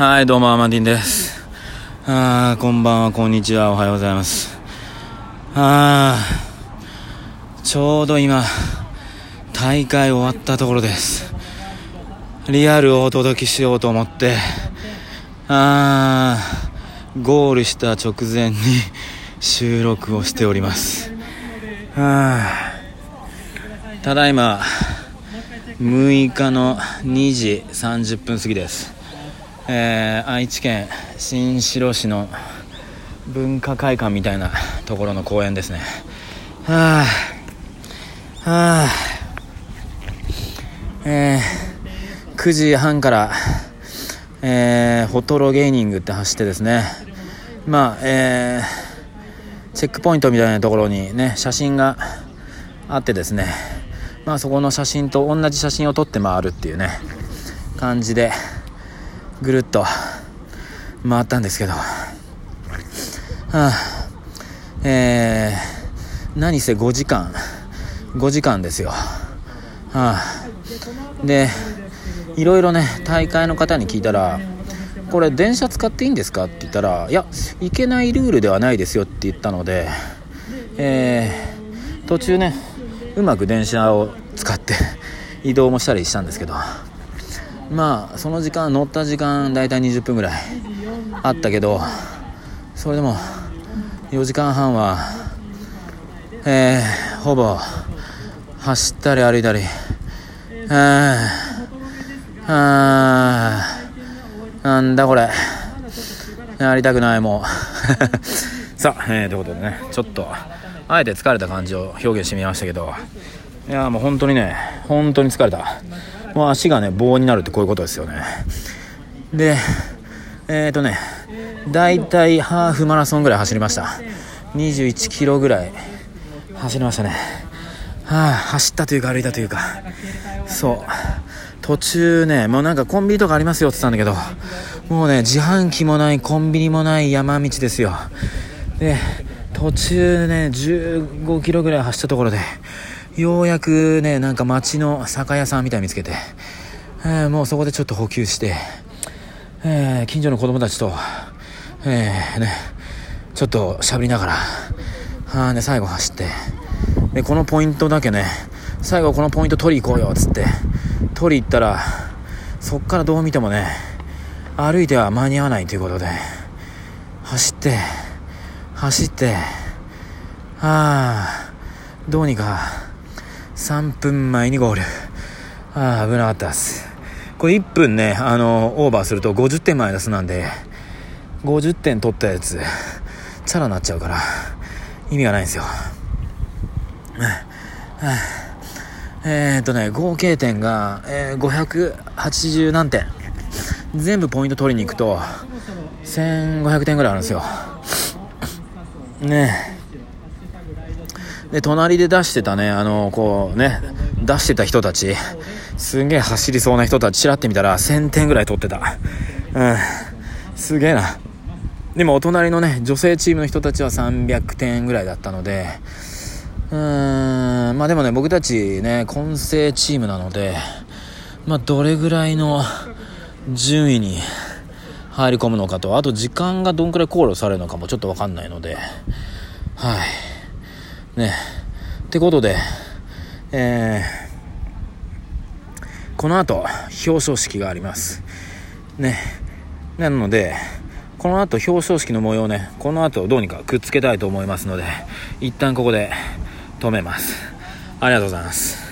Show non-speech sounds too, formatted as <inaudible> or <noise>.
はい、どうも、アマディンです。あー、こんばんは、こんにちは、おはようございます。あー、ちょうど今、大会終わったところです。リアルをお届けしようと思って、あー、ゴールした直前に <laughs> 収録をしております。あー、ただいま、6日の2時30分過ぎです。えー愛知県新城市の文化会館みたいなところの公園ですね。はあはあ。えー9時半から、えー、フォトロゲーニングって走ってですね。まあえーチェックポイントみたいなところにね写真があってですね。まあそこの写真と同じ写真を撮って回るっていうね感じで。ぐるっと回ったんですけど、はあ、えー、何せ5時間。5時間ですよ、はあ、でいろいろね大会の方に聞いたらこれ電車使っていいんですかって言ったらいやいけないルールではないですよって言ったので、えー途中ねうまく電車を使って移動もしたりしたんですけど。まあその時間乗った時間大体20分ぐらいあったけどそれでも4時間半はえー、ほぼ走ったり歩いたりあーあーなんだこれ。やりたくないもう。<laughs> さあ、えー、ということでねちょっとあえて疲れた感じを表現してみましたけど。いやもう本当にね本当に疲れた。もう足がね棒になるってこういうことですよね。でえっ、ー、とね大体ハーフマラソンぐらい走りました。21キロぐらい走りましたね。はあ走ったというか歩いたというか。そう。途中ねもうなんかコンビニとかありますよって言ったんだけどもうね自販機もないコンビニもない山道ですよ。で途中ね15キロぐらい走ったところでようやくねなんか街の酒屋さんみたいに見つけて、えーもうそこでちょっと補給して、えー近所の子供たちと、えーねちょっと喋りながらあね最後走ってでこのポイントだけね最後このポイント取り行こうよつって取り行ったらそっからどう見てもね歩いては間に合わないということで走って走ってああどうにか3分前にゴール。ああ危なかったです。これ1分ねあのオーバーすると50点マイナスなんで50点取ったやつチャラになっちゃうから意味がないんですよ。えーっとね合計点が、えー580何点。全部ポイント取りに行くと1500点ぐらいあるんですよ。ねえ。で隣で出してたねあのこうね出してた人たち。すげえ走りそうな人たちちらって見たら1000点ぐらい取ってた。うん。すげえな。でもお隣のね女性チームの人たちは300点ぐらいだったので。うーん。まあでもね僕たちね混成チームなのでまあどれぐらいの順位に入り込むのかと。あと時間がどんくらい考慮されるのかもちょっと分かんないので。はい。ね。ってことでえー、この後表彰式があります。ね。なのでこの後表彰式の模様ねこの後どうにかくっつけたいと思いますので一旦ここで止めます。ありがとうございます。